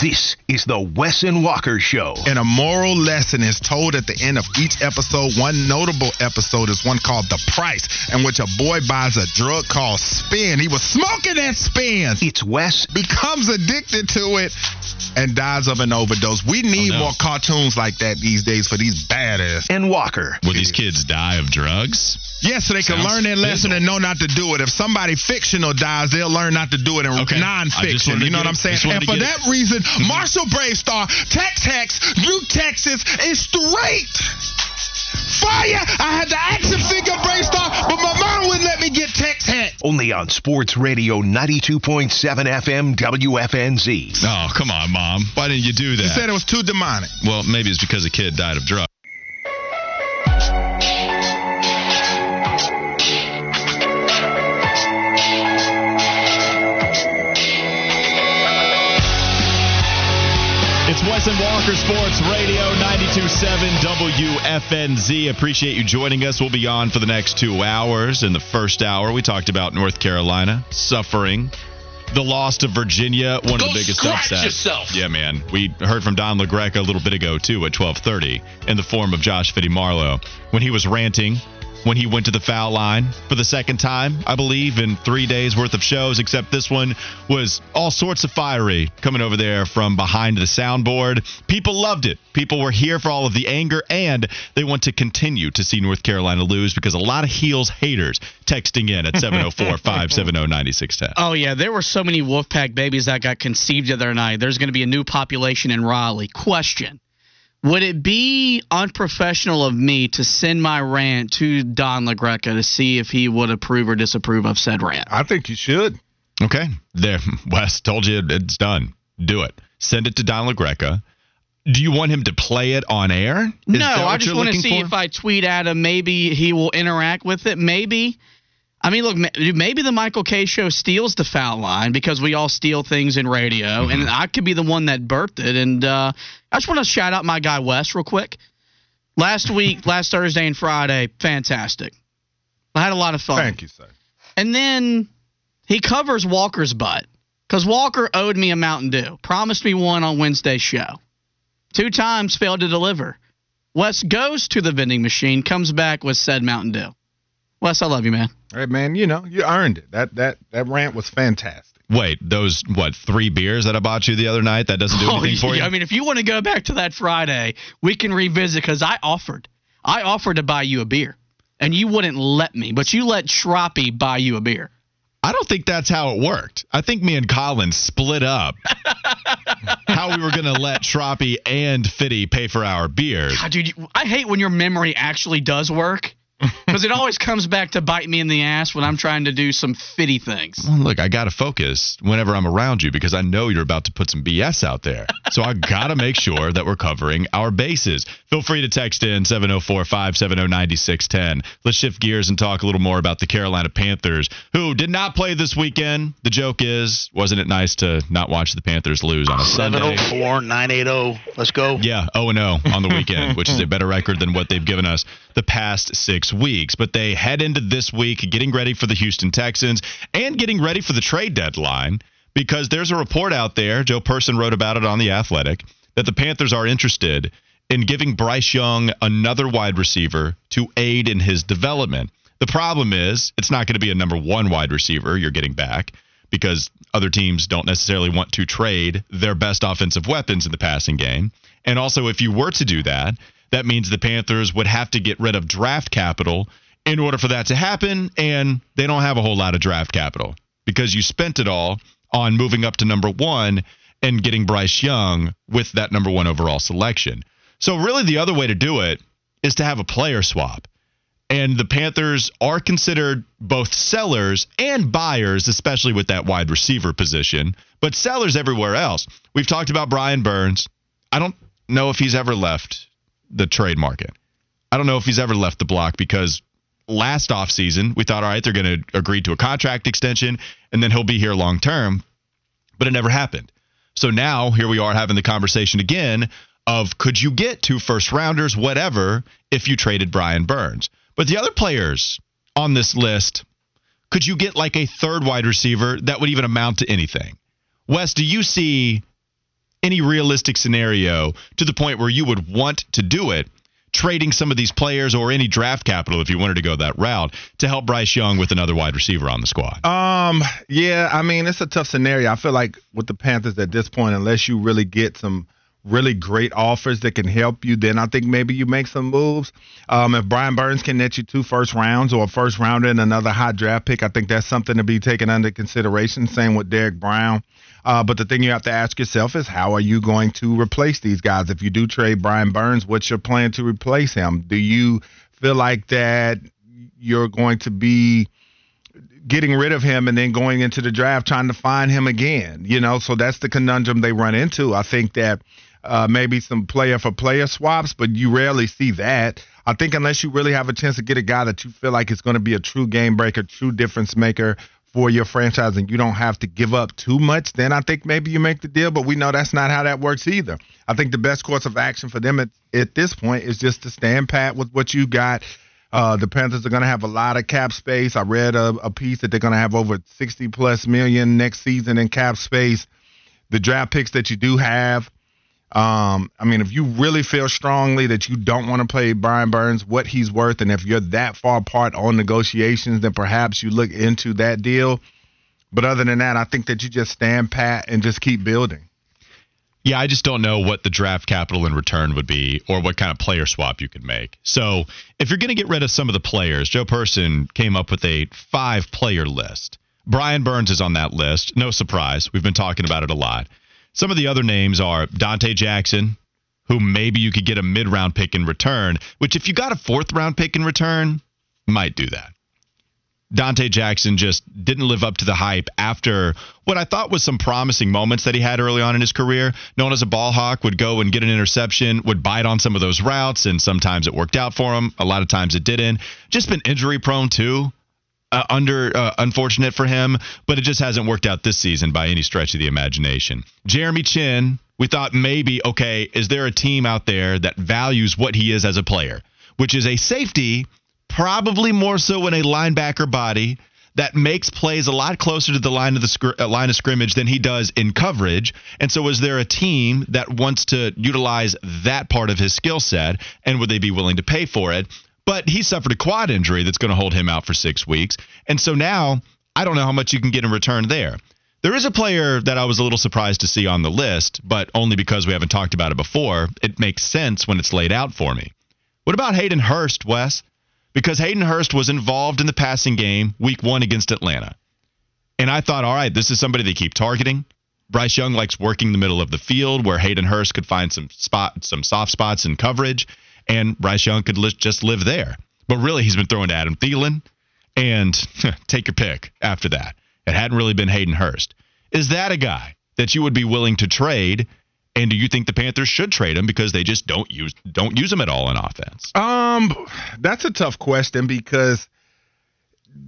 This is the Wes and Walker Show. And a moral lesson is told at the end of each episode. One notable episode is one called The Price, in which a boy buys a drug called Spin. He was smoking that Spin. It's Wes. Becomes addicted to it and dies of an overdose. We need Oh, no. more cartoons like that these days for these badass. And Walker. Will these kids die of drugs? Yes, so they can learn their lesson fizzle. and know not to do it. If somebody fictional dies, they'll learn not to do it in Okay. I just non-fiction. wanted to You know what I'm saying? And for get that reason, mm-hmm. Marshall BraveStarr, Tex Hex, New Texas is straight. Fire! I had the action figure BraveStarr, but my mom wouldn't let me get Tex Hex. Only on Sports Radio 92.7 FM WFNZ. Oh, come on, mom. Why didn't you do that? He said it was too demonic. well, maybe it's because a kid died of drugs. Wes and Walker Sports Radio 92.7 WFNZ. Appreciate you joining us. We'll be on for the next two hours. In the first hour, we talked about North Carolina suffering the loss to Virginia, one Go of the biggest upsets. yourself. Yeah, man. We heard from Don LaGreca a little bit ago too at 12:30 in the form of Josh Fitty Marlowe when he was ranting when he went to the foul line for the second time, I believe, in three days worth of shows. Except this one was all sorts of fiery coming over there from behind the soundboard. People loved it. People were here for all of the anger, and they want to continue to see North Carolina lose because a lot of heels haters texting in at 704 570 9610. Oh yeah, there were so many Wolfpack babies that got conceived the other night. There's going to be a new population in Raleigh. Question: Would it be unprofessional of me to send my rant to Don LaGreca to see if he would approve or disapprove of said rant? I think you should. Okay. There, Wes told you it's done. Do it. Send it to Don LaGreca. Do you want him to play it on air? Is no, I just want to see for? if I tweet at him. Maybe he will interact with it. Maybe. I mean, look, maybe the Michael K show steals the foul line because we all steal things in radio, Mm-hmm. and I could be the one that birthed it. And uh, I just want to shout out my guy Wes real quick. Last week, last Thursday and Friday, fantastic. I had a lot of fun. Thank you, sir. And then he covers Walker's butt because Walker owed me a Mountain Dew. Promised me one on Wednesday's show. Two times failed to deliver. Wes goes to the vending machine, comes back with said Mountain Dew. Wes, I love you, man. All right, man. You know, you earned it. That that that rant was fantastic. Wait, those, what, three beers that I bought you the other night? That doesn't do oh, anything for you? Oh, I mean, if you want to go back to that Friday, we can revisit because I offered. I offered to buy you a beer, and you wouldn't let me, but you let Shroppy buy you a beer. I don't think that's how it worked. I think me and Colin split up how we were going to let Shroppy and Fitty pay for our beers. God, dude, I hate when your memory actually does work because it always comes back to bite me in the ass when I'm trying to do some fitty things. Well, look, I got to focus whenever I'm around you because I know you're about to put some BS out there. So I got to make sure that we're covering our bases. Feel free to text in 704 570 9610. Let's shift gears and talk a little more about the Carolina Panthers, who did not play this weekend. The joke is, wasn't it nice to not watch the Panthers lose on a Sunday? 704 980. Let's go. Yeah, 0 0 on the weekend, which is a better record than what they've given us the past six weeks. But they head into this week getting ready for the Houston Texans and getting ready for the trade deadline because there's a report out there, Joe Person wrote about it on The Athletic, that the Panthers are interested in giving Bryce Young another wide receiver to aid in his development. The problem is, it's not going to be a number one wide receiver you're getting back because other teams don't necessarily want to trade their best offensive weapons in the passing game. And also, if you were to do that, that means the Panthers would have to get rid of draft capital in order for that to happen. And they don't have a whole lot of draft capital because you spent it all on moving up to number one and getting Bryce Young with that number one overall selection. So, really, the other way to do it is to have a player swap. And the Panthers are considered both sellers and buyers, especially with that wide receiver position, but sellers everywhere else. We've talked about Brian Burns. I don't know if he's ever left the trade market. I don't know if he's ever left the block because last offseason we thought, all right, they're going to agree to a contract extension and then he'll be here long term, but it never happened. So now here we are having the conversation again of could you get two first rounders, whatever, if you traded Brian Burns. But the other players on this list, could you get like a third wide receiver that would even amount to anything? Wes, do you see any realistic scenario to the point where you would want to do it, trading some of these players or any draft capital if you wanted to go that route to help Bryce Young with another wide receiver on the squad? Um, yeah, I mean it's a tough scenario. I feel like with the Panthers at this point, unless you really get some really great offers that can help you, then I think maybe you make some moves. Um, if Brian Burns can net you two first rounds or a first rounder and another high draft pick, I think that's something to be taken under consideration. Same with Derrick Brown. Uh, but the thing you have to ask yourself is how are you going to replace these guys? If you do trade Brian Burns, what's your plan to replace him? Do you feel like that you're going to be getting rid of him and then going into the draft trying to find him again? You know, so that's the conundrum they run into. I think that uh, maybe some player for player swaps, but you rarely see that. I think unless you really have a chance to get a guy that you feel like is going to be a true game breaker, true difference maker for your franchise, and you don't have to give up too much, then I think maybe you make the deal. But we know that's not how that works either. I think the best course of action for them at, at this point is just to stand pat with what you got. Uh, the Panthers are going to have a lot of cap space. I read a, a piece that they're going to have over 60 plus million next season in cap space. The draft picks that you do have, um, I mean, if you really feel strongly that you don't want to play Brian Burns, what he's worth, and if you're that far apart on negotiations, then perhaps you look into that deal. But other than that, I think that you just stand pat and just keep building. Yeah, I just don't know what the draft capital in return would be or what kind of player swap you could make. So, if you're going to get rid of some of the players, Joe Person came up with a five player list. Brian Burns is on that list. No surprise. We've been talking about it a lot. Some of the other names are Donte Jackson, who maybe you could get a mid round pick in return, which if you got a fourth round pick in return, might do that. Donte Jackson just didn't live up to the hype after what I thought was some promising moments that he had early on in his career. Known as a ball hawk, would go and get an interception, would bite on some of those routes, and sometimes it worked out for him. A lot of times it didn't. Just been injury prone too uh, under uh, unfortunate for him, but it just hasn't worked out this season by any stretch of the imagination. Jeremy Chinn, we thought maybe okay, is there a team out there that values what he is as a player, which is a safety, probably more so in a linebacker body that makes plays a lot closer to the line of the scr- uh, line of scrimmage than he does in coverage. And so, is there a team that wants to utilize that part of his skill set, and would they be willing to pay for it? But he suffered a quad injury that's going to hold him out for six weeks. And so now I don't know how much you can get in return there. There is a player that I was a little surprised to see on the list, but only because we haven't talked about it before. It makes sense when it's laid out for me. What about Hayden Hurst, Wes? Because Hayden Hurst was involved in the passing game week one against Atlanta. And I thought, all right, this is somebody they keep targeting. Bryce Young likes working the middle of the field where Hayden Hurst could find some spot, some soft spots in coverage and Bryce Young could li- just live there. But really, he's been throwing to Adam Thielen, and take your pick after that. It hadn't really been Hayden Hurst. Is that a guy that you would be willing to trade? And do you think the Panthers should trade him because they just don't use don't use him at all in offense? Um, that's a tough question because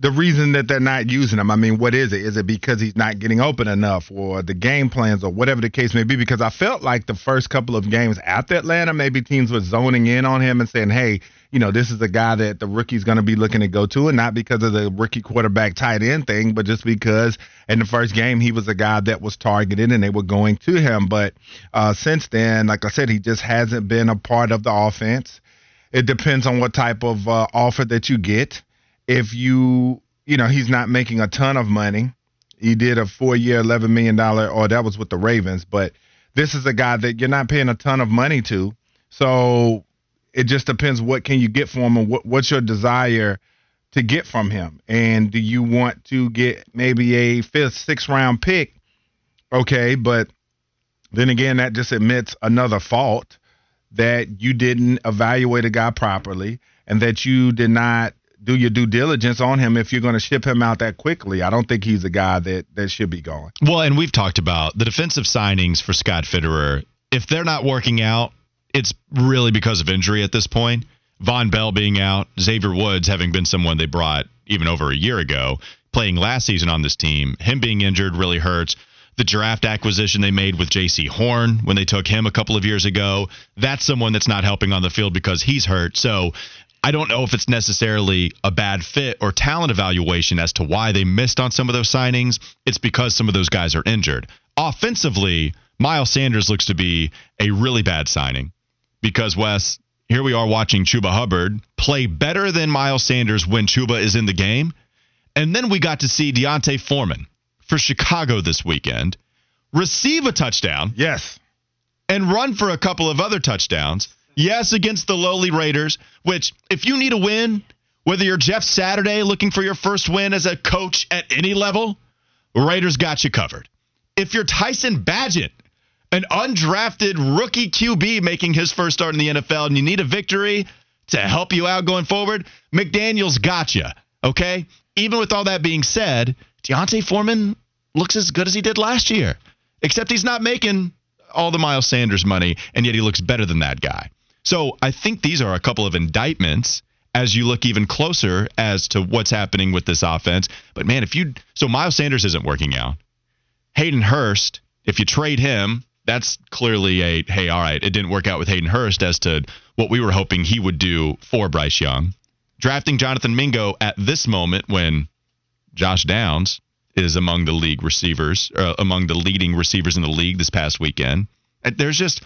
the reason that they're not using him, I mean, what is it? Is it because he's not getting open enough or the game plans or whatever the case may be? Because I felt like the first couple of games after Atlanta, maybe teams were zoning in on him and saying, hey, you know, this is a guy that the rookie's going to be looking to go to, and not because of the rookie quarterback tight end thing, but just because in the first game he was a guy that was targeted and they were going to him. But uh, since then, like I said, he just hasn't been a part of the offense. It depends on what type of uh, offer that you get if you, you know, he's not making a ton of money. He did a four year, $11 million, or oh, that was with the Ravens, but this is a guy that you're not paying a ton of money to. So it just depends what can you get for him and what, what's your desire to get from him. And do you want to get maybe a fifth, sixth round pick? Okay, but then again, that just admits another fault that you didn't evaluate a guy properly and that you did not do your due diligence on him if you're going to ship him out that quickly. I don't think he's a guy that that should be going. Well, and we've talked about the defensive signings for Scott Fitterer if they're not working out, it's really because of injury at this point. Vonn Bell being out, Xavier Woods having been someone they brought even over a year ago, playing last season on this team, him being injured really hurts. The draft acquisition they made with Jaycee Horn when they took him a couple of years ago, that's someone that's not helping on the field because he's hurt. So I don't know if it's necessarily a bad fit or talent evaluation as to why they missed on some of those signings. It's because some of those guys are injured. Offensively, Miles Sanders looks to be a really bad signing because Wes, here we are watching Chuba Hubbard play better than Miles Sanders when Chuba is in the game. And then we got to see D'Onta Foreman for Chicago this weekend receive a touchdown. Yes. And run for a couple of other touchdowns. Yes, against the lowly Raiders, which, if you need a win, whether you're Jeff Saturday looking for your first win as a coach at any level, Raiders got you covered. If you're Tyson Bagent, an undrafted rookie QB making his first start in the NFL, and you need a victory to help you out going forward, McDaniels got you. Okay? Even with all that being said, D'Onta Foreman looks as good as he did last year, except he's not making all the Miles Sanders money, and yet he looks better than that guy. So I think these are a couple of indictments as you look even closer as to what's happening with this offense. But man, if you so Miles Sanders isn't working out. Hayden Hurst, if you trade him, that's clearly a hey, all right, it didn't work out with Hayden Hurst as to what we were hoping he would do for Bryce Young. Drafting Jonathan Mingo at this moment when Josh Downs is among the league receivers, uh, among the leading receivers in the league this past weekend. There's just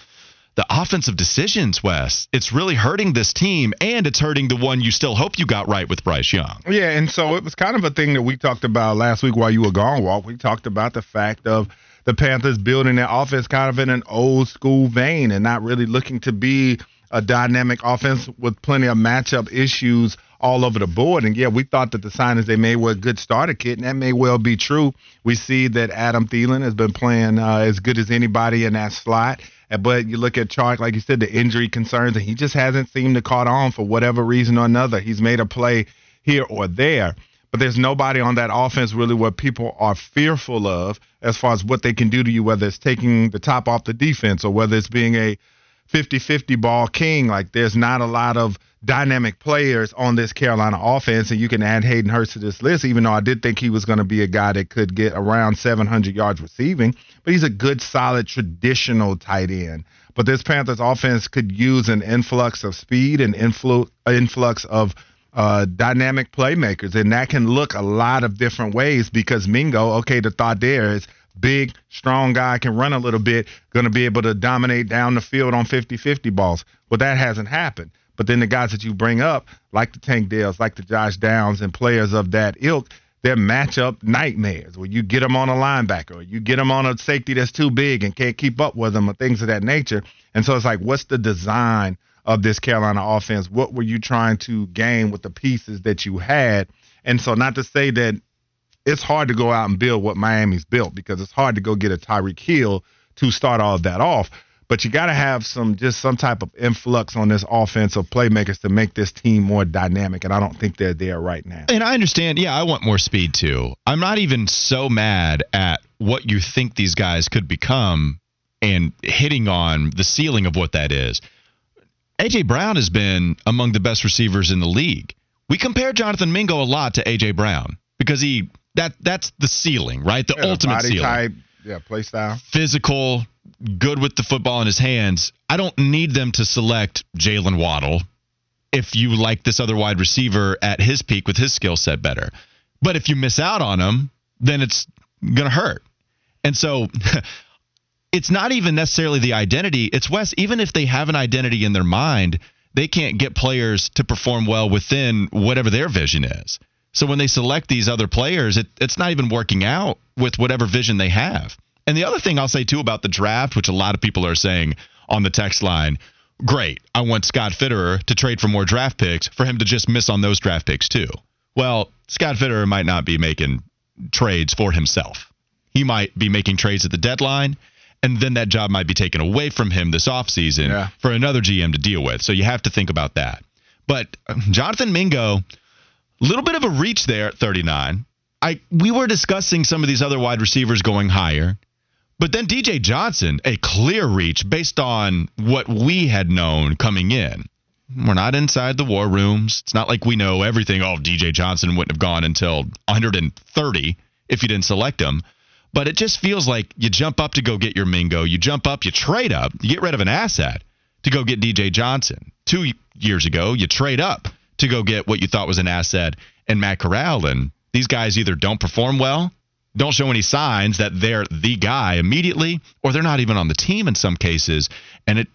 the offensive decisions, Wes. It's really hurting this team, and it's hurting the one you still hope you got right with Bryce Young. Yeah, and so it was kind of a thing that we talked about last week while you were gone, Walt. We talked about the fact of the Panthers building their offense kind of in an old school vein and not really looking to be a dynamic offense with plenty of matchup issues all over the board. And yeah, we thought that the signings they made were a good starter kit, and that may well be true. We see that Adam Thielen has been playing uh, as good as anybody in that slot. But you look at Chark, like you said, the injury concerns, and he just hasn't seemed to caught on for whatever reason or another. He's made a play here or there but there's nobody on that offense really what people are fearful of as far as what they can do to you, whether it's taking the top off the defense or whether it's being a 50 50 ball king. Like, there's not a lot of dynamic players on this Carolina offense, and you can add Hayden Hurst to this list, even though I did think he was going to be a guy that could get around 700 yards receiving. But he's a good, solid, traditional tight end. But this Panthers offense could use an influx of speed and influ- influx of uh, dynamic playmakers, and that can look a lot of different ways because Mingo, okay, the thought there is big, strong guy, can run a little bit, going to be able to dominate down the field on 50 50 balls. But that hasn't happened. But then the guys that you bring up, like the Tank Dells, like the Josh Downs, and players of that ilk, they're matchup nightmares where you get them on a linebacker or you get them on a safety that's too big and can't keep up with them or things of that nature. And so it's like, what's the design of this Carolina offense? What were you trying to gain with the pieces that you had? And so, not to say that it's hard to go out and build what Miami's built because it's hard to go get a Tyreek Hill to start all of that off. But you got to have some just some type of influx on this offense of playmakers to make this team more dynamic, and I don't think they're there right now. And I understand. Yeah, I want more speed too. I'm not even so mad at what you think these guys could become and hitting on the ceiling of what that is. AJ Brown has been among the best receivers in the league. We compare Jonathan Mingo a lot to AJ Brown because he that that's the ceiling, right? The yeah, ultimate body ceiling. Type, yeah, play style. Physical, good with the football in his hands. I don't need them to select Jaylen Waddle if you like this other wide receiver at his peak with his skill set better. But if you miss out on him, then it's gonna hurt. And so it's not even necessarily the identity. It's Wes, even if they have an identity in their mind, they can't get players to perform well within whatever their vision is. So when they select these other players, it, it's not even working out with whatever vision they have. And the other thing I'll say too about the draft, which a lot of people are saying on the text line, great. I want Scott Fitterer to trade for more draft picks for him to just miss on those draft picks too. Well, Scott Fitterer might not be making trades for himself. He might be making trades at the deadline and then that job might be taken away from him this offseason yeah. for another GM to deal with. So you have to think about that. But uh, Jonathan Mingo, little bit of a reach there at 39. I we were discussing some of these other wide receivers going higher, But then DJ Johnson, a clear reach based on what we had known coming in. We're not inside the war rooms. It's not like we know everything. Oh, DJ Johnson wouldn't have gone until 130 if you didn't select him. But it just feels like you jump up to go get your Mingo. You jump up, you trade up, you get rid of an asset to go get DJ Johnson. Two years ago, you trade up to go get what you thought was an asset and Matt Corral. And these guys either don't perform well, don't show any signs that they're the guy immediately, or they're not even on the team in some cases. And it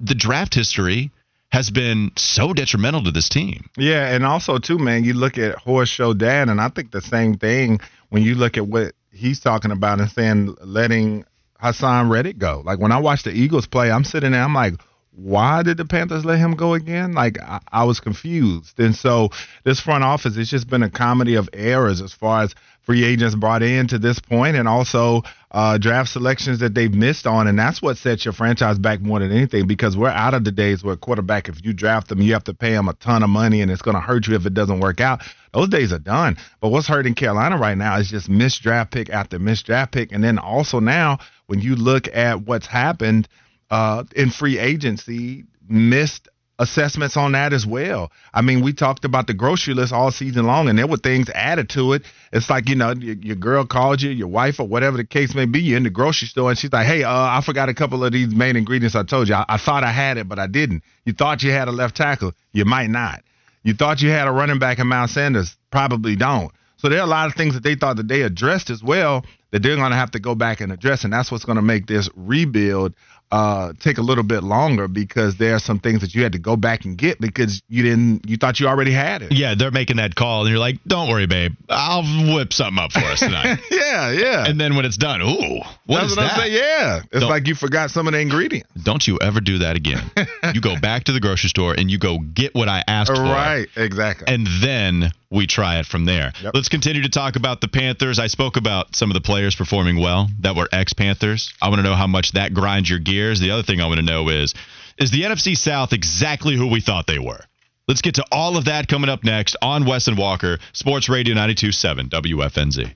the draft history has been so detrimental to this team. Yeah, and also too, man, you look at Horace Shodan, and I think the same thing when you look at what he's talking about and saying letting Haason Reddick go. Like when I watch the Eagles play, I'm sitting there, I'm like, why did the Panthers let him go again? Like I, I was confused. And so this front office, it's just been a comedy of errors as far as free agents brought in to this point and also uh, draft selections that they've missed on. And that's what sets your franchise back more than anything because we're out of the days where quarterback, if you draft them, you have to pay them a ton of money and it's going to hurt you if it doesn't work out. Those days are done. But what's hurting Carolina right now is just missed draft pick after missed draft pick. And then also now, when you look at what's happened uh, in free agency, missed assessments on that as well. I mean, we talked about the grocery list all season long, and there were things added to it. It's like you know, your, your girl called you, your wife, or whatever the case may be. You're in the grocery store, and she's like, "Hey, uh, I forgot a couple of these main ingredients. I told you. I, I thought I had it, but I didn't. You thought you had a left tackle, you might not. You thought you had a running back in Miles Sanders, probably don't. So there are a lot of things that they thought that they addressed as well that they're going to have to go back and address, and that's what's going to make this rebuild uh, take a little bit longer because there are some things that you had to go back and get because you didn't you thought you already had it. Yeah, they're making that call and you're like, "Don't worry, babe. I'll whip something up for us tonight." yeah, yeah. And then when it's done, ooh, what That's is what that? I'm saying. Yeah, it's Don't- like you forgot some of the ingredients. Don't you ever do that again. you go back to the grocery store and you go get what I asked for. Right, exactly. and then we try it from there. Yep. Let's continue to talk about the Panthers. I spoke about some of the players performing well that were ex Panthers. I want to know how much that grinds your gears. The other thing I want to know is is the NFC South exactly who we thought they were? Let's get to all of that coming up next on Wes and Walker, Sports Radio 927 WFNZ.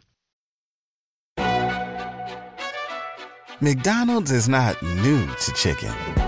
McDonald's is not new to chicken.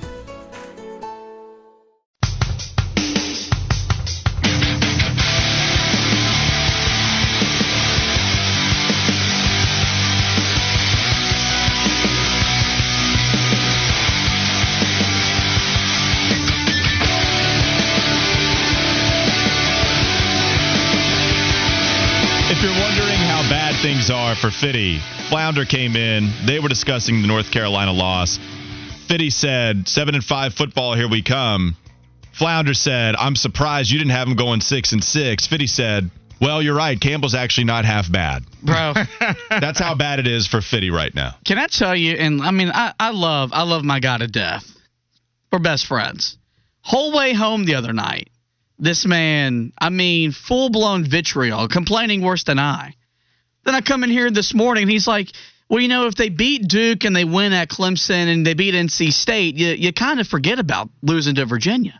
For Fitty, Flounder came in. They were discussing the North Carolina loss. Fitty said, seven and five football, here we come. Flounder said, I'm surprised you didn't have him going six and six. Fitty said, Well, you're right. Campbell's actually not half bad. Bro, That's how bad it is for Fitty right now. can I tell you? And I mean, I, I love I love my guy to death. We're best friends. Whole way home the other night, this man, I mean, full blown vitriol, complaining worse than I. Then I come in here this morning, and he's like, "Well, you know, if they beat Duke and they win at Clemson and they beat NC State, you you kind of forget about losing to Virginia."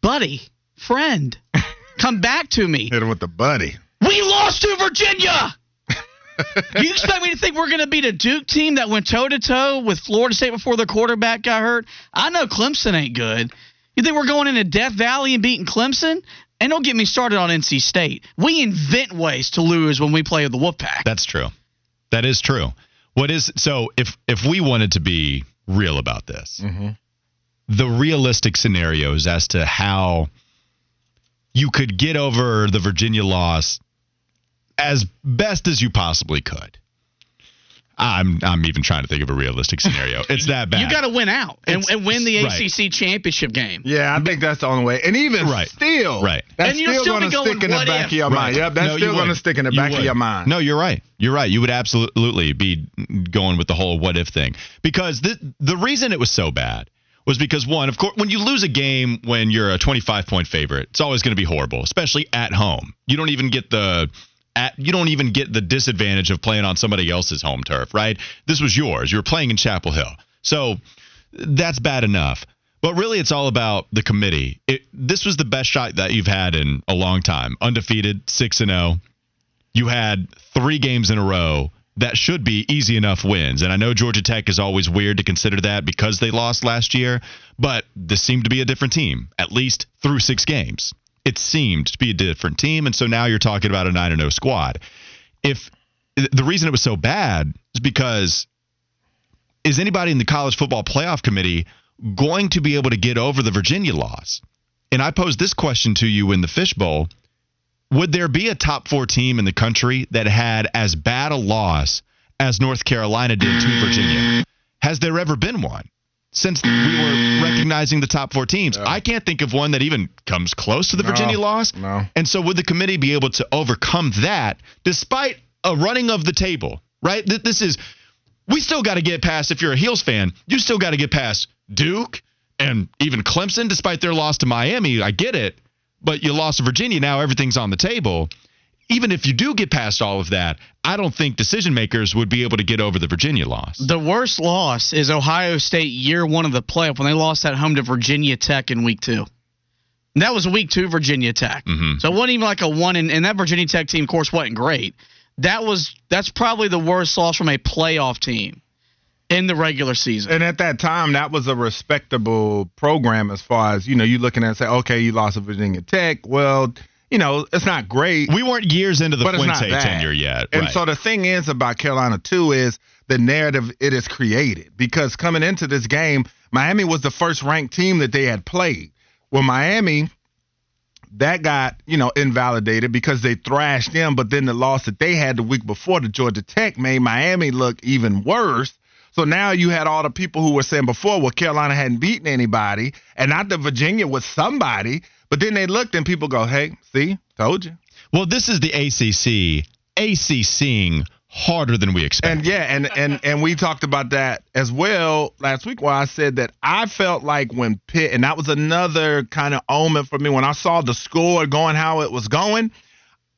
Buddy, friend, come back to me. Hit him with the buddy. We lost to Virginia. you expect me to think we're going to beat a Duke team that went toe to toe with Florida State before their quarterback got hurt? I know Clemson ain't good. You think we're going into Death Valley and beating Clemson? And don't get me started on NC State. We invent ways to lose when we play the Wolfpack. That's true. That is true. What is so if if we wanted to be real about this, mm-hmm. the realistic scenarios as to how you could get over the Virginia loss as best as you possibly could. I'm I'm even trying to think of a realistic scenario. It's that bad. You got to win out and, and win the right. ACC championship game. Yeah, I think that's the only way. And even Right. still, Right. that's And you're still still going to stick in the back if? of your mind. Yep, that's No, still going to stick in the You back of your mind. No, you're right. You're right. You would absolutely be going with the whole what if thing because the the reason it was so bad was because one, of course, when you lose a game when you're a 25 point favorite, it's always going to be horrible, especially at home. You don't even get the at you don't even get the disadvantage of playing on somebody else's home turf, right? This was yours. You were playing in Chapel Hill. So that's bad enough. But really, it's all about the committee. It, this was the best shot that you've had in a long time. Undefeated, 6 and 0. You had three games in a row that should be easy enough wins. And I know Georgia Tech is always weird to consider that because they lost last year, but this seemed to be a different team, at least through six games. It seemed to be a different team. And so now you're talking about a 9 0 squad. If the reason it was so bad is because is anybody in the college football playoff committee going to be able to get over the Virginia loss? And I posed this question to you in the fishbowl. Would there be a top four team in the country that had as bad a loss as North Carolina did to Virginia? Has there ever been one? Since we were recognizing the top four teams, I can't think of one that even comes close to the No, Virginia loss. no. And so, would the committee be able to overcome that despite a running of the table? Right? This is we still got to get past. If you're a Heels fan, you still got to get past Duke and even Clemson, despite their loss to Miami. I get it, but you lost to Virginia. Now everything's on the table. Even if you do get past all of that, I don't think decision makers would be able to get over the Virginia loss. The worst loss is Ohio State year one of the playoff when they lost at home to Virginia Tech in week two. And that was week two Virginia Tech. Mhm. So it wasn't even like a one, and, and that Virginia Tech team, of course, wasn't great. That was that's probably the worst loss from a playoff team in the regular season. And at that time, that was a respectable program as far as, you know, you looking at and say, okay, you lost to Virginia Tech. Well, you know, it's not great. We weren't years into the Fuente tenure yet. And right. so the thing is about Carolina too is the narrative it is created because coming into this game, Miami was the first ranked team that they had played. Well, Miami, that got you know invalidated because they thrashed them, but then the loss that they had the week before to Georgia Tech made Miami look even worse. So now you had all the people who were saying before, well, Carolina hadn't beaten anybody, and not that Virginia was somebody, but then they looked and people go, hey, see, told you. well, this is the ACC. ACCing harder than we expected. And yeah, and and and we talked about that as well last week where I said that I felt like when Pitt and that was another kind of omen for me when I saw the score going how it was going,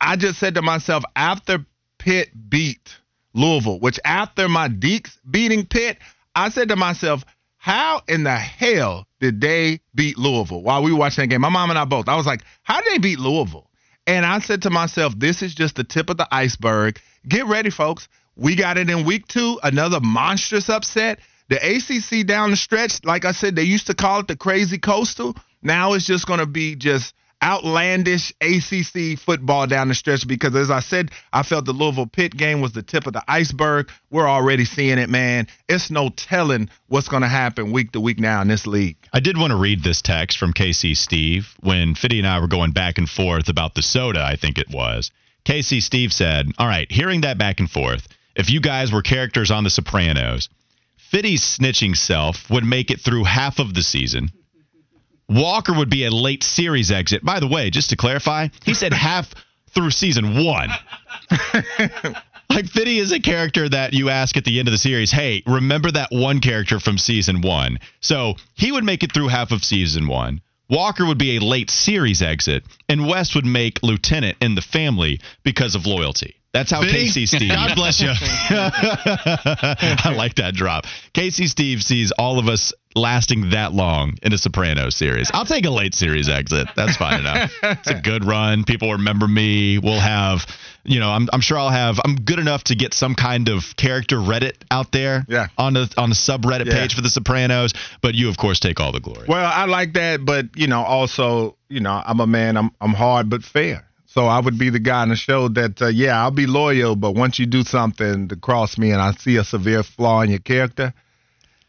I just said to myself after Pitt beat Louisville, which after my Deacs beating Pitt, I said to myself, how in the hell did they beat Louisville while we were watching that game? My mom and I both. I was like, how did they beat Louisville? And I said to myself, this is just the tip of the iceberg. Get ready, folks. We got it in week two, another monstrous upset. The ACC down the stretch, like I said, they used to call it the crazy coastal. Now it's just going to be just outlandish ACC football down the stretch because, as I said, I felt the Louisville Pitt game was the tip of the iceberg. We're already seeing it, man. It's no telling what's going to happen week to week now in this league. I did want to read this text from KC Steve when Fiddy and I were going back and forth about the soda, I think it was. KC Steve said, All right, hearing that back and forth, if you guys were characters on The Sopranos, Fiddy's snitching self would make it through half of the season. Walker would be a late series exit. By the way, just to clarify, he said half through season one. like Fiddy is a character that you ask at the end of the series, hey, remember that one character from season one. So he would make it through half of season one. Walker would be a late series exit, and Wes would make lieutenant in the family because of loyalty. That's how Fiddy? Casey Steve. God bless you. I like that drop. Casey Steve sees all of us lasting that long in a Sopranos series. I'll take a late series exit. That's fine enough. It's a good run. People remember me. We'll have, you know, I'm, I'm sure I'll have. I'm good enough to get some kind of character Reddit out there. Yeah. On the on the subreddit Yeah. page for the Sopranos. But you, of course, take all the glory. Well, I like that, but you know, also, you know, I'm a man. I'm I'm hard but fair. So I would be the guy in the show that, uh, yeah, I'll be loyal, but once you do something to cross me and I see a severe flaw in your character,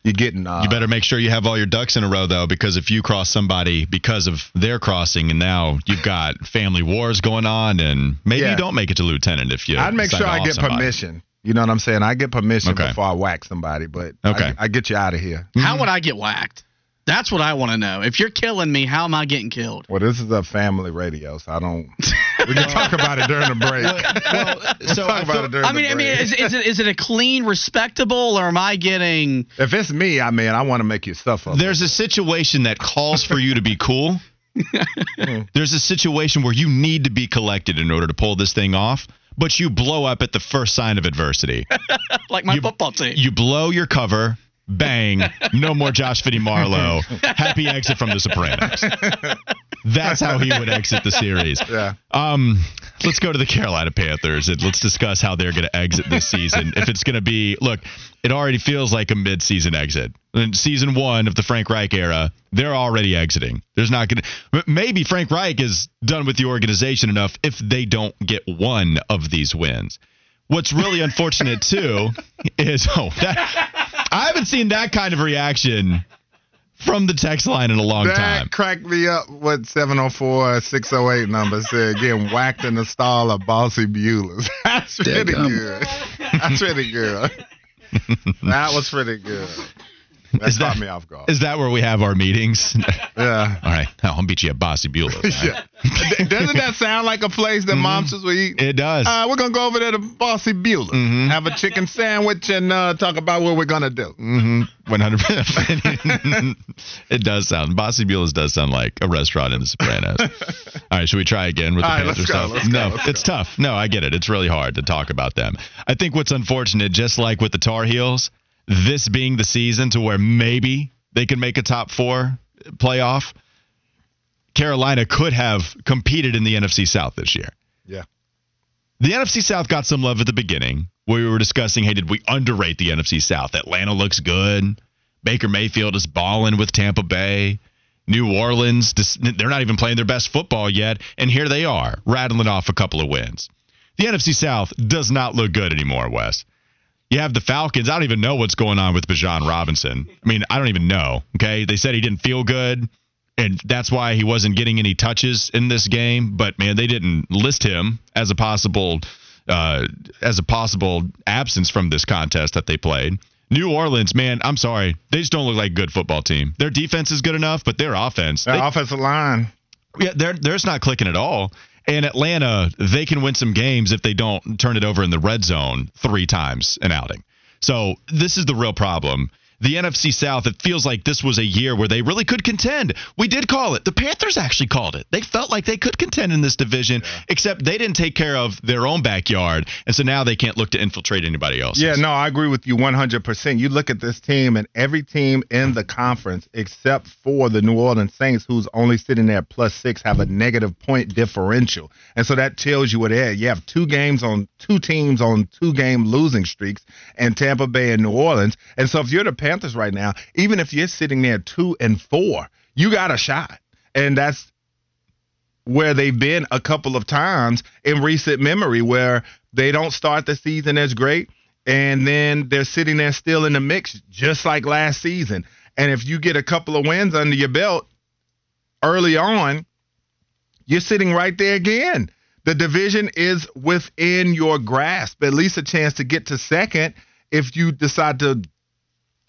you're getting. Uh, You better make sure you have all your ducks in a row, though, because if you cross somebody because of their crossing, and now you've got family wars going on, and maybe Yeah. you don't make it to lieutenant if you. I'd make sure I get somebody. permission. You know what I'm saying? I get permission Okay. before I whack somebody, but Okay. I, I get you out of here. How would I get whacked? That's what I want to know. If you're killing me, how am I getting killed? Well, this is a family radio, so I don't. We can talk about it during the break. Well, so talk I about feel- it during I mean, the I mean, is, is it is it a clean, respectable, or am I getting? if it's me, I mean, I want to make you suffer. There's a situation that calls for you to be cool. There's a situation where you need to be collected in order to pull this thing off, but you blow up at the first sign of adversity. Like my You- football team. You blow your cover, bang, no more Josh Fitty Marlowe. Happy exit from the Sopranos. That's how he would exit the series. Yeah. Um, let's go to the Carolina Panthers and let's discuss how they're going to exit this season. if it's going to be, look, it already feels like a mid-season exit. In season one of the Frank Reich era, they're already exiting. There's not going to. Maybe Frank Reich is done with the organization enough if they don't get one of these wins. What's really unfortunate too is oh that I haven't seen that kind of reaction from the text line in a long that time. cracked me up. What 704 608 number said? Getting whacked in the stall of Bossy Beulah's. That's pretty good. That's pretty good. that was pretty good. That Is caught that- me off guard. Is that where we have our meetings? yeah. All right, I'll beat you at Bossy Beulah. yeah. Doesn't that sound like a place that monsters will eat? It does. Uh, we're gonna go over there to Bossy Beulah, Mhm. have a chicken sandwich, and uh, talk about what we're gonna do. Mm-hmm. One hundred percent. It does sound. Bossy Beulah's does sound like a restaurant in The Sopranos. All right, should we try again with the All right, let's go, stuff? go, no, let's it's go. tough. No, I get it. It's really hard to talk about them. I think what's unfortunate, just like with the Tar Heels, this being the season to where maybe they can make a top four playoff. Carolina could have competed in the NFC South this year. Yeah. The NFC South got some love at the beginning. We were discussing, hey, did we underrate the NFC South? Atlanta looks good. Baker Mayfield is balling with Tampa Bay. New Orleans, they're not even playing their best football yet, and here they are, rattling off a couple of wins. The NFC South does not look good anymore, Wes. You have the Falcons. I don't even know what's going on with Bijan Robinson. I mean, I don't even know. Okay. They said he didn't feel good, and that's why he wasn't getting any touches in this game. But man, they didn't list him as a possible uh, as a possible absence from this contest that they played. New Orleans, man, I'm sorry. They just don't look like a good football team. Their defense is good enough, but their offense, Their they- offensive line. yeah, they're they're just not clicking at all. And Atlanta, they can win some games if they don't turn it over in the red zone three times an outing. So this is the real problem. The NFC South, it feels like this was a year where they really could contend. We did call it. The Panthers actually called it. They felt like they could contend in this division, except they didn't take care of their own backyard. And so now they can't look to infiltrate anybody else. Yeah, no, I agree with you 100%. You look at this team, and every team in the conference, except for the New Orleans Saints, who's only sitting there at plus six, have a negative point differential. And so that tells you what it is. You have two games on two teams on two game losing streaks, and Tampa Bay and New Orleans. And so if you're the Panthers right now, even if you're sitting there two and four, you got a shot. And that's where they've been a couple of times in recent memory where they don't start the season as great and then they're sitting there still in the mix just like last season. And if you get a couple of wins under your belt early on, you're sitting right there again. The division is within your grasp, at least a chance to get to second if you decide to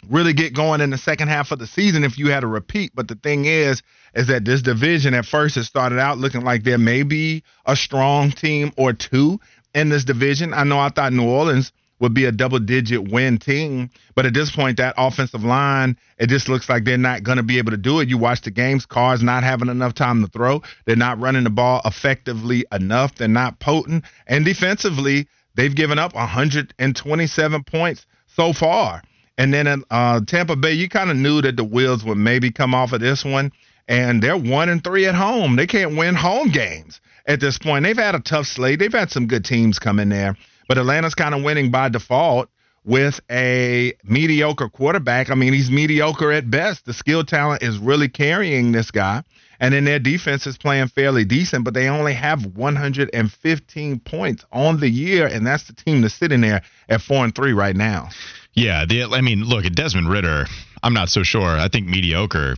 really get going in the second half of the season if you had a repeat. But the thing is, is that this division at first it started out looking like there may be a strong team or two in this division. I know I thought New Orleans would be a double digit win team, but at this point, that offensive line, it just looks like they're not going to be able to do it. You watch the games, Carr's not having enough time to throw. They're not running the ball effectively enough. They're not potent. And defensively, they've given up 127 points so far. And then in uh, Tampa Bay, you kind of knew that the wheels would maybe come off of this one. And they're one and three at home. They can't win home games at this point. They've had a tough slate. They've had some good teams come in there, but Atlanta's kind of winning by default with a mediocre quarterback. I mean, he's mediocre at best. The skill talent is really carrying this guy. And then their defense is playing fairly decent, but they only have 115 points on the year, and that's the team that's sitting there at four and three right now. Yeah, the, I mean, look at Desmond Ridder. I'm not so sure. I think mediocre.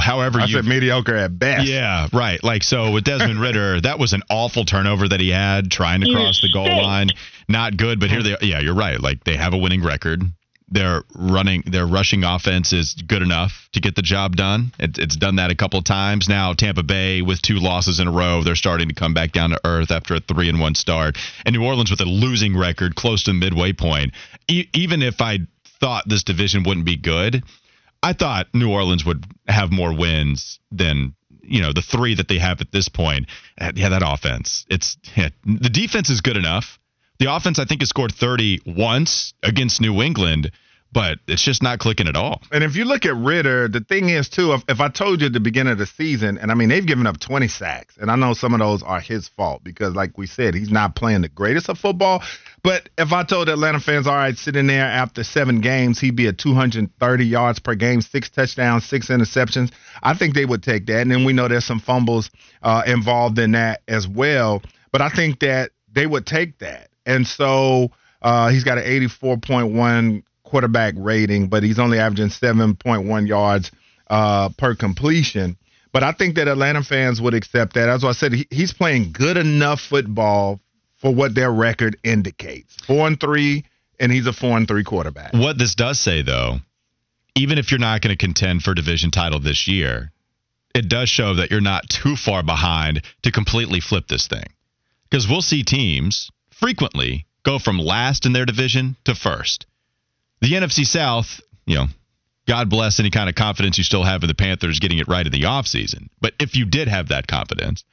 However I you said mediocre at best. Yeah, right. Like so with Desmond Ridder, that was an awful turnover that he had trying to cross the goal line. Not good, but here they yeah, you're right. Like they have a winning record. Their running their rushing offense is good enough to get the job done. It, it's done that a couple of times. Now Tampa Bay with two losses in a row, they're starting to come back down to earth after a 3 and 1 start. And New Orleans with a losing record close to the midway point. E- even if I thought this division wouldn't be good, I thought New Orleans would have more wins than you know the three that they have at this point. Yeah, that offense. It's yeah, the defense is good enough. The offense, I think, has scored 30 once against New England, but it's just not clicking at all. And if you look at Ridder, the thing is too, if, if I told you at the beginning of the season, and I mean they've given up 20 sacks, and I know some of those are his fault because, like we said, he's not playing the greatest of football. But if I told Atlanta fans, all right, sitting there after seven games, he'd be at 230 yards per game, six touchdowns, six interceptions, I think they would take that. And then we know there's some fumbles uh, involved in that as well. But I think that they would take that. And so uh, he's got an 84.1 quarterback rating, but he's only averaging 7.1 yards uh, per completion. But I think that Atlanta fans would accept that. As I said, he, he's playing good enough football for what their record indicates. Four and three, and he's a four and three quarterback. What this does say, though, even if you're not going to contend for division title this year, it does show that you're not too far behind to completely flip this thing. Because we'll see teams frequently go from last in their division to first. The NFC South, you know, God bless any kind of confidence you still have in the Panthers getting it right in the offseason. But if you did have that confidence,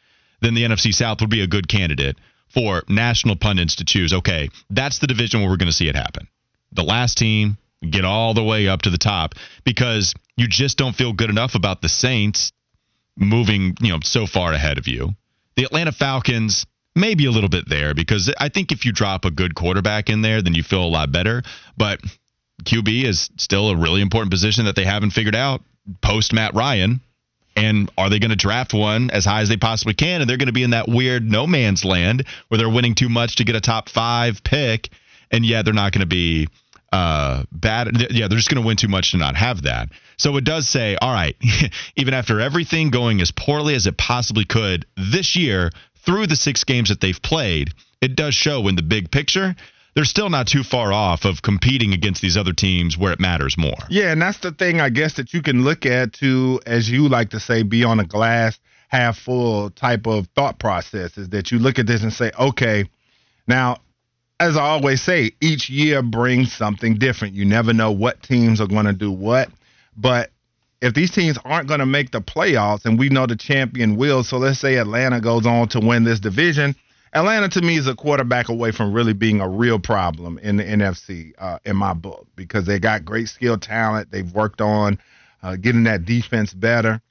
then the NFC South would be a good candidate for national pundits to choose. Okay, that's the division where we're going to see it happen. The last team get all the way up to the top because you just don't feel good enough about the Saints moving, you know, so far ahead of you. The Atlanta Falcons maybe a little bit there because I think if you drop a good quarterback in there, then you feel a lot better. But QB is still a really important position that they haven't figured out post Matt Ryan. And are they going to draft one as high as they possibly can? And they're going to be in that weird no man's land where they're winning too much to get a top five pick. And yeah, they're not going to be uh, bad. Yeah, they're just going to win too much to not have that. So it does say, all right, even after everything going as poorly as it possibly could this year through the six games that they've played, it does show in the big picture they're still not too far off of competing against these other teams where it matters more. Yeah, and that's the thing I guess that you can look at to, as you like to say, be on a glass half full type of thought process is that you look at this and say, okay, now, as I always say, each year brings something different. You never know what teams are going to do what. But if these teams aren't going to make the playoffs, and we know the champion will, so let's say Atlanta goes on to win this division. Atlanta to me is a quarterback away from really being a real problem in the NFC uh, in my book because they got great skill talent. They've worked on uh, getting that defense better.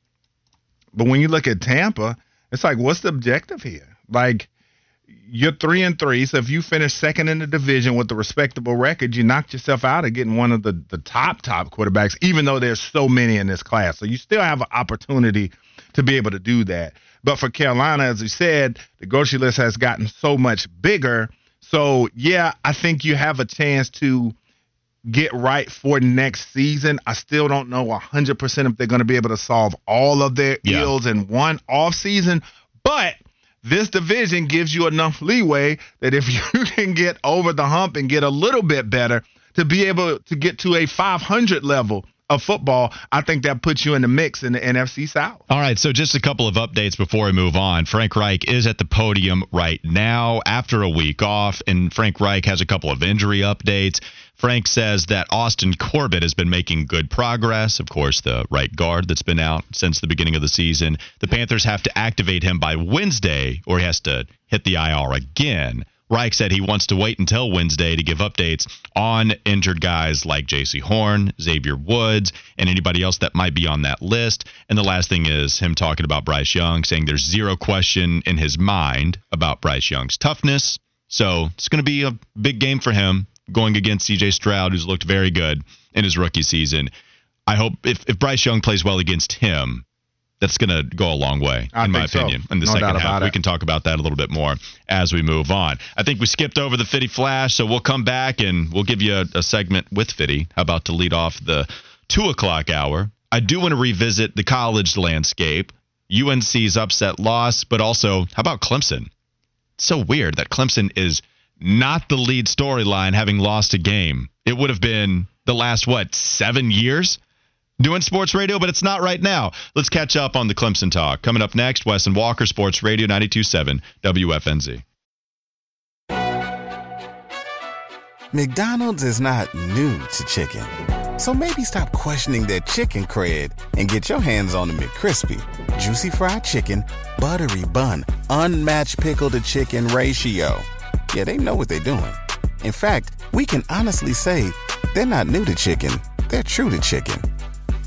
But when you look at Tampa, it's like, what's the objective here? Like, you're three and three. So if you finish second in the division with a respectable record, you knocked yourself out of getting one of the, the top, top quarterbacks, even though there's so many in this class. So you still have an opportunity to be able to do that. But for Carolina, as we said, the grocery list has gotten so much bigger. So, yeah, I think you have a chance to get right for next season. I still don't know 100% if they're going to be able to solve all of their Yeah. ills in one off season. But this division gives you enough leeway that if you can get over the hump and get a little bit better to be able to get to a 500 level of football, I think that puts you in the mix in the NFC South. All right, so just a couple of updates before we move on. Frank Reich is at the podium right now after a week off, and Frank Reich has a couple of injury updates. Frank says that Austin Corbett has been making good progress. Of course, the right guard that's been out since the beginning of the season. The Panthers have to activate him by Wednesday, or he has to hit the IR again. Reich said he wants to wait until Wednesday to give updates on injured guys like Jaycee Horn, Xavier Woods, and anybody else that might be on that list. And the last thing is him talking about Bryce Young, saying there's zero question in his mind about Bryce Young's toughness. So it's going to be a big game for him going against C.J. Stroud, who's looked very good in his rookie season. I hope if, if Bryce Young plays well against him, that's going to go a long way, I in my think so. opinion, in the No second half. We can talk about that a little bit more as we move on. I think we skipped over the Fitty Flash, so we'll come back and we'll give you a, a segment with Fitty. How about to lead off the two o'clock hour, I do want to revisit the college landscape, UNC's upset loss, but also how about Clemson? It's so weird that Clemson is not the lead storyline having lost a game. It would have been the last, what, seven years? Doing sports radio, but it's not right now. Let's catch up on the Clemson talk. Coming up next, Wes and Walker Sports Radio 927 WFNZ. McDonald's is not new to chicken. So maybe stop questioning their chicken cred and get your hands on the McCrispy. Juicy fried chicken, buttery bun, unmatched pickle to chicken ratio. Yeah, they know what they're doing. In fact, we can honestly say they're not new to chicken, they're true to chicken.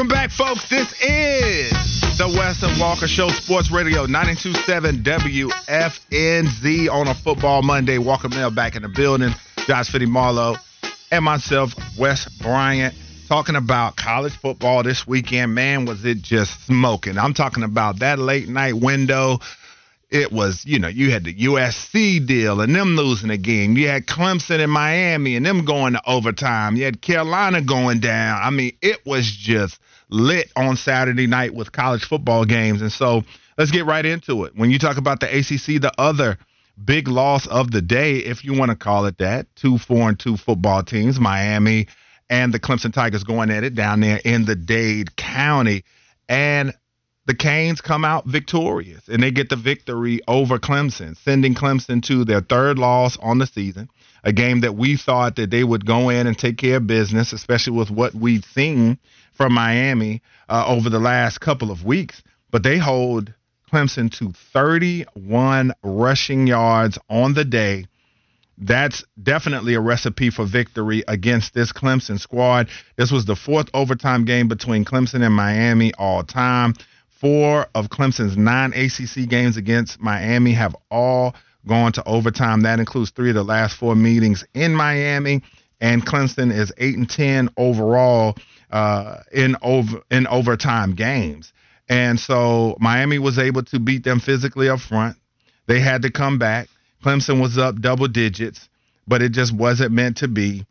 Welcome back, folks. This is the Wes and Walker Show, Sports Radio 927 WFNZ on a football Monday. Walker Mail back in the building. Josh Fitty Marlowe and myself, Wes Bryant, talking about college football this weekend. Man, was it just smoking. I'm talking about that late night window. It was, you know, you had the USC deal and them losing a game. You had Clemson and Miami and them going to overtime. You had Carolina going down. I mean, it was just lit on Saturday night with college football games. And so let's get right into it. When you talk about the ACC, the other big loss of the day, if you want to call it that, two four and two football teams, Miami and the Clemson Tigers going at it down there in the Dade County. And the Canes come out victorious and they get the victory over Clemson, sending Clemson to their third loss on the season. A game that we thought that they would go in and take care of business, especially with what we've seen from Miami uh, over the last couple of weeks. But they hold Clemson to 31 rushing yards on the day. That's definitely a recipe for victory against this Clemson squad. This was the fourth overtime game between Clemson and Miami all time. Four of Clemson's nine ACC games against Miami have all gone to overtime. That includes three of the last four meetings in Miami. And Clemson is eight and ten overall uh, in over in overtime games. And so Miami was able to beat them physically up front. They had to come back. Clemson was up double digits, but it just wasn't meant to be.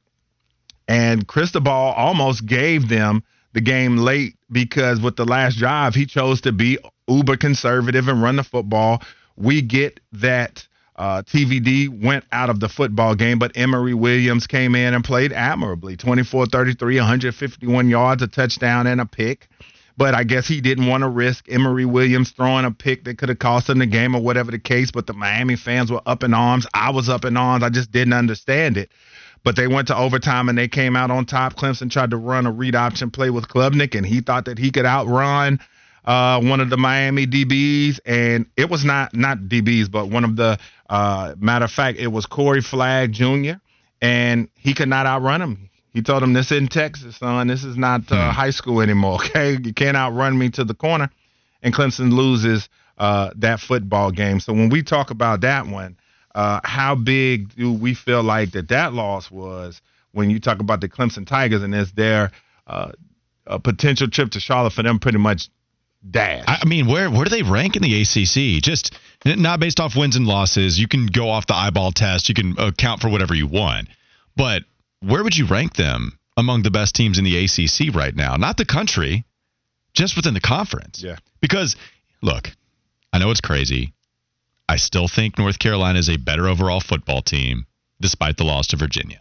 And Cristobal almost gave them the game late because with the last drive, he chose to be uber conservative and run the football. We get that uh, TVD went out of the football game, but Emory Williams came in and played admirably 24 33, 151 yards, a touchdown, and a pick. But I guess he didn't want to risk Emory Williams throwing a pick that could have cost him the game or whatever the case. But the Miami fans were up in arms. I was up in arms. I just didn't understand it. But they went to overtime and they came out on top. Clemson tried to run a read option play with Klubnik, and he thought that he could outrun uh, one of the Miami DBs, and it was not not DBs, but one of the uh, matter of fact, it was Corey Flagg Jr. and he could not outrun him. He told him, "This isn't Texas, son. This is not uh, hmm. high school anymore. Okay, you can't outrun me to the corner." And Clemson loses uh, that football game. So when we talk about that one, uh, how big do we feel like that that loss was? When you talk about the Clemson Tigers and is there uh, a potential trip to Charlotte for them, pretty much dash. I mean, where where do they rank in the ACC? Just not based off wins and losses. You can go off the eyeball test. You can uh, account for whatever you want. But where would you rank them among the best teams in the ACC right now? Not the country, just within the conference. Yeah. Because look, I know it's crazy. I still think North Carolina is a better overall football team despite the loss to Virginia.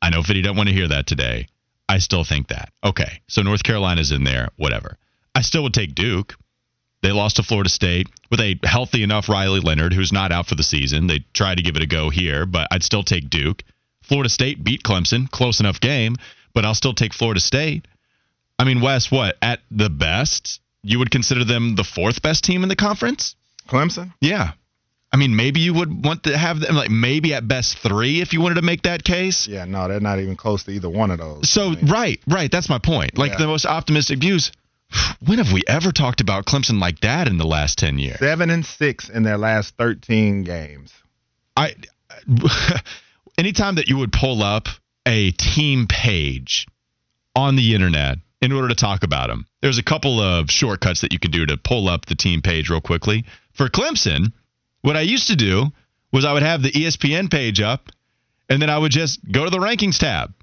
I know Fitty don't want to hear that today. I still think that. Okay, so North Carolina's in there, whatever. I still would take Duke. They lost to Florida State with a healthy enough Riley Leonard, who's not out for the season. They tried to give it a go here, but I'd still take Duke. Florida State beat Clemson, close enough game, but I'll still take Florida State. I mean, Wes, what at the best, you would consider them the fourth best team in the conference? Clemson? Yeah. I mean, maybe you would want to have them like maybe at best three if you wanted to make that case. Yeah, no, they're not even close to either one of those. So I mean, right, right. That's my point. Like Yeah. the most optimistic views. When have we ever talked about Clemson like that in the last ten years? seven and six in their last thirteen games. I anytime that you would pull up a team page on the internet in order to talk about them, there's a couple of shortcuts that you can do to pull up the team page real quickly. For Clemson, what I used to do was I would have the ESPN page up, and then I would just go to the rankings tab,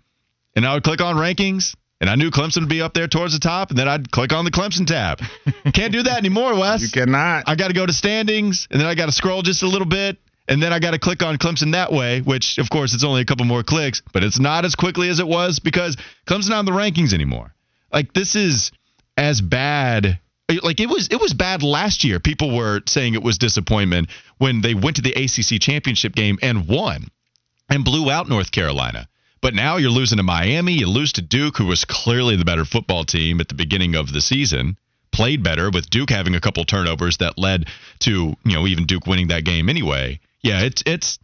and I would click on rankings. And I knew Clemson would be up there towards the top, and then I'd click on the Clemson tab. Can't do that anymore, Wes. You cannot. I got to go to standings, and then I got to scroll just a little bit, and then I got to click on Clemson that way, which, of course, it's only a couple more clicks, but it's not as quickly as it was because Clemson not in the rankings anymore. Like this is as bad. Like it was, it was bad last year. People were saying it was disappointment when they went to the ACC championship game and won, and blew out North Carolina. But now you're losing to Miami. You lose to Duke, who was clearly the better football team at the beginning of the season. Played better with Duke having a couple turnovers that led to you know even Duke winning that game anyway. Yeah, it's it's.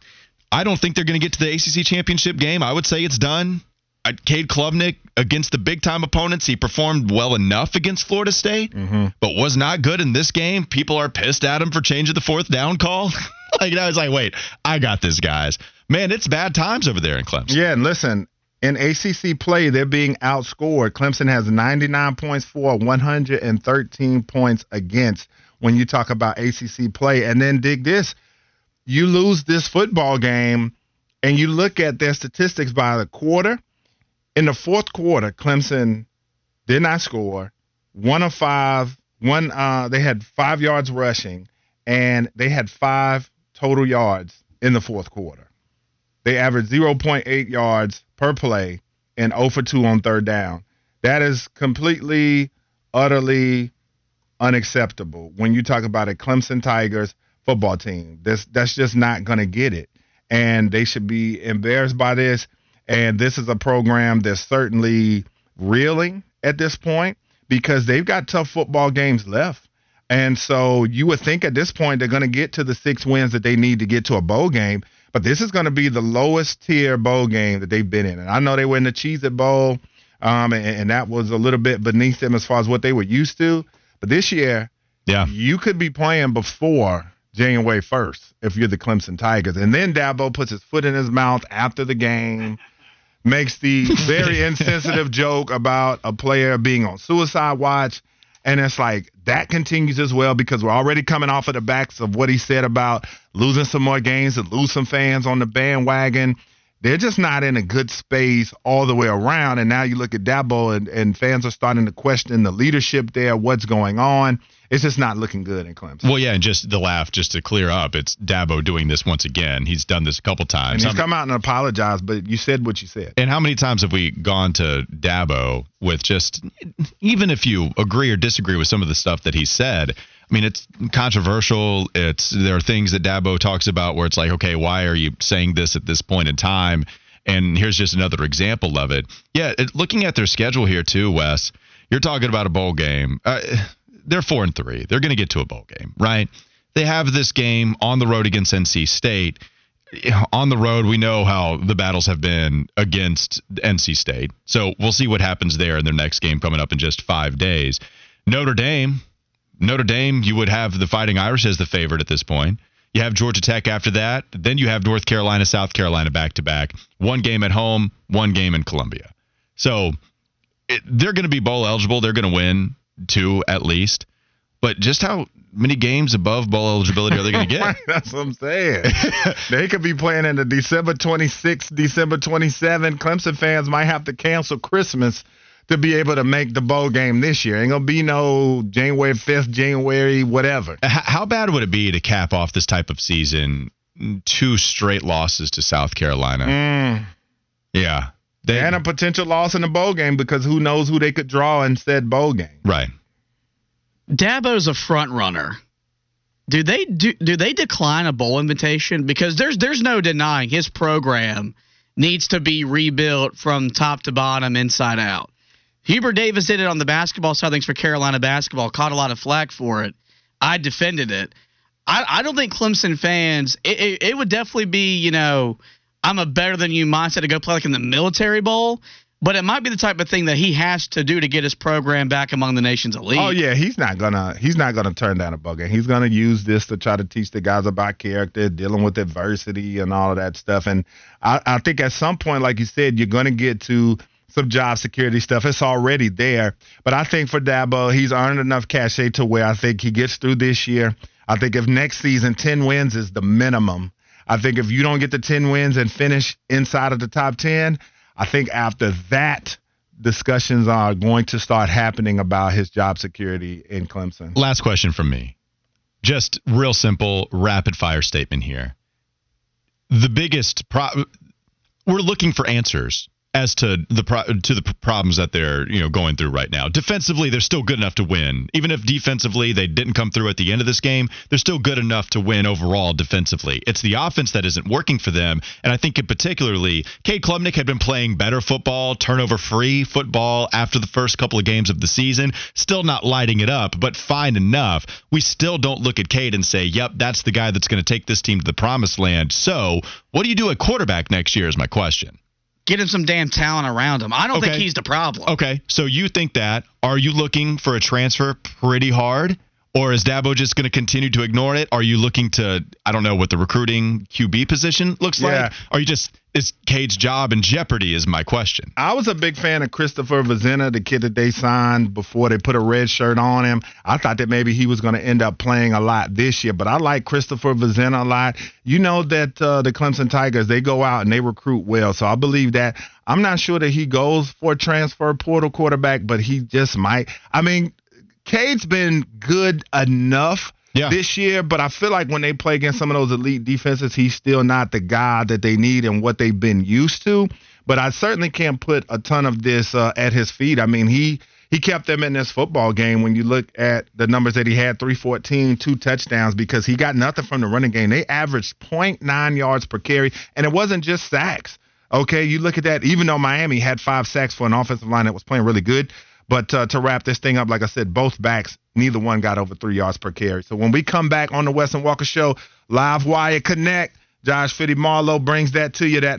I don't think they're going to get to the ACC championship game. I would say it's done. I, Cade Klubnik against the big time opponents, he performed well enough against Florida State, mm-hmm. but was not good in this game. People are pissed at him for changing the fourth down call. like I was like, wait, I got this, guys. Man, it's bad times over there in Clemson. Yeah, and listen, in ACC play, they're being outscored. Clemson has 99 points for, 113 points against when you talk about ACC play. And then dig this you lose this football game, and you look at their statistics by the quarter. In the fourth quarter, Clemson did not score. One of five, one uh, they had five yards rushing, and they had five total yards in the fourth quarter. They averaged 0.8 yards per play and 0 for 2 on third down. That is completely, utterly unacceptable when you talk about a Clemson Tigers football team. This that's just not going to get it, and they should be embarrassed by this. And this is a program that's certainly reeling at this point because they've got tough football games left. And so you would think at this point they're going to get to the six wins that they need to get to a bowl game. But this is going to be the lowest tier bowl game that they've been in. And I know they were in the Cheez It Bowl, um, and, and that was a little bit beneath them as far as what they were used to. But this year, Yeah. you could be playing before January 1st if you're the Clemson Tigers. And then Dabo puts his foot in his mouth after the game, makes the very insensitive joke about a player being on suicide watch. And it's like that continues as well because we're already coming off of the backs of what he said about losing some more games and lose some fans on the bandwagon. They're just not in a good space all the way around. And now you look at Dabo and, and fans are starting to question the leadership there, what's going on. It's just not looking good in Clemson. Well, yeah, and just the laugh, just to clear up, it's Dabo doing this once again. He's done this a couple and times. he's How- come out and apologized, but you said what you said. And how many times have we gone to Dabo with just, even if you agree or disagree with some of the stuff that he said, I mean, it's controversial. It's there are things that Dabo talks about where it's like, okay, why are you saying this at this point in time? And here's just another example of it. Yeah, it, looking at their schedule here too, Wes. You're talking about a bowl game. Uh, they're four and three. They're going to get to a bowl game, right? They have this game on the road against NC State on the road, we know how the battles have been against NC State. So we'll see what happens there in their next game coming up in just five days. Notre Dame, Notre Dame, you would have the Fighting Irish as the favorite at this point. You have Georgia Tech after that. Then you have North Carolina, South Carolina back to back. One game at home, one game in Columbia. So it, they're going to be bowl eligible. They're going to win two at least. But just how many games above bowl eligibility are they going to get? That's what I'm saying. they could be playing in the December 26th, December 27th. Clemson fans might have to cancel Christmas to be able to make the bowl game this year. Ain't gonna be no January 5th, January whatever. How bad would it be to cap off this type of season? Two straight losses to South Carolina. Mm. Yeah. They, And a potential loss in the bowl game because who knows who they could draw in said bowl game. right. Dabo's a front runner. Do they do do they decline a bowl invitation? Because there's there's no denying his program needs to be rebuilt from top to bottom, inside out. Hubert Davis did it on the basketball side of things for Carolina basketball, caught a lot of flack for it. I defended it. I, I don't think Clemson fans. It, it, it would definitely be you know I'm a better than you mindset to go play like in the military bowl. But it might be the type of thing that he has to do to get his program back among the nation's elite. Oh yeah, he's not gonna he's not gonna turn down a bug game. He's gonna use this to try to teach the guys about character, dealing with adversity, and all of that stuff. And I, I think at some point, like you said, you're gonna get to some job security stuff. It's already there. But I think for Dabo, he's earned enough cachet to where I think he gets through this year. I think if next season 10 wins is the minimum, I think if you don't get the 10 wins and finish inside of the top 10, I think after that, discussions are going to start happening about his job security in Clemson. Last question from me. Just real simple, rapid fire statement here. The biggest pro- we're looking for answers as to the pro- to the problems that they're you know going through right now. Defensively, they're still good enough to win. Even if defensively they didn't come through at the end of this game, they're still good enough to win overall defensively. It's the offense that isn't working for them, and I think in particularly, Cade Klubnik had been playing better football, turnover free football after the first couple of games of the season. Still not lighting it up, but fine enough. We still don't look at Cade and say, "Yep, that's the guy that's going to take this team to the promised land." So, what do you do at quarterback next year? Is my question get him some damn talent around him. I don't Okay. think he's the problem. Okay, so you think that? Are you looking for a transfer pretty hard? Or is Dabo just going to continue to ignore it? Are you looking to, I don't know what the recruiting QB position looks Yeah. like? Are you just, is Cade's job in jeopardy, is my question. I was a big fan of Christopher Vizzina, the kid that they signed before they put a red shirt on him. I thought that maybe he was going to end up playing a lot this year, but I like Christopher Vizzina a lot. You know that uh, the Clemson Tigers, they go out and they recruit well, so I believe that. I'm not sure that he goes for a transfer portal quarterback, but he just might. I mean, Cade's been good enough Yeah. this year, but I feel like when they play against some of those elite defenses, he's still not the guy that they need and what they've been used to. But I certainly can't put a ton of this uh, at his feet. I mean, he he kept them in this football game. When you look at the numbers that he had, 314, two touchdowns, because he got nothing from the running game. They averaged 0.9 yards per carry, and it wasn't just sacks. Okay, you look at that. Even though Miami had five sacks for an offensive line that was playing really good, but uh, to wrap this thing up, like I said, both backs, neither one got over three yards per carry. So when we come back on the Wes and Walker Show, Live Wire Connect, Josh Fitty Marlowe brings that to you. That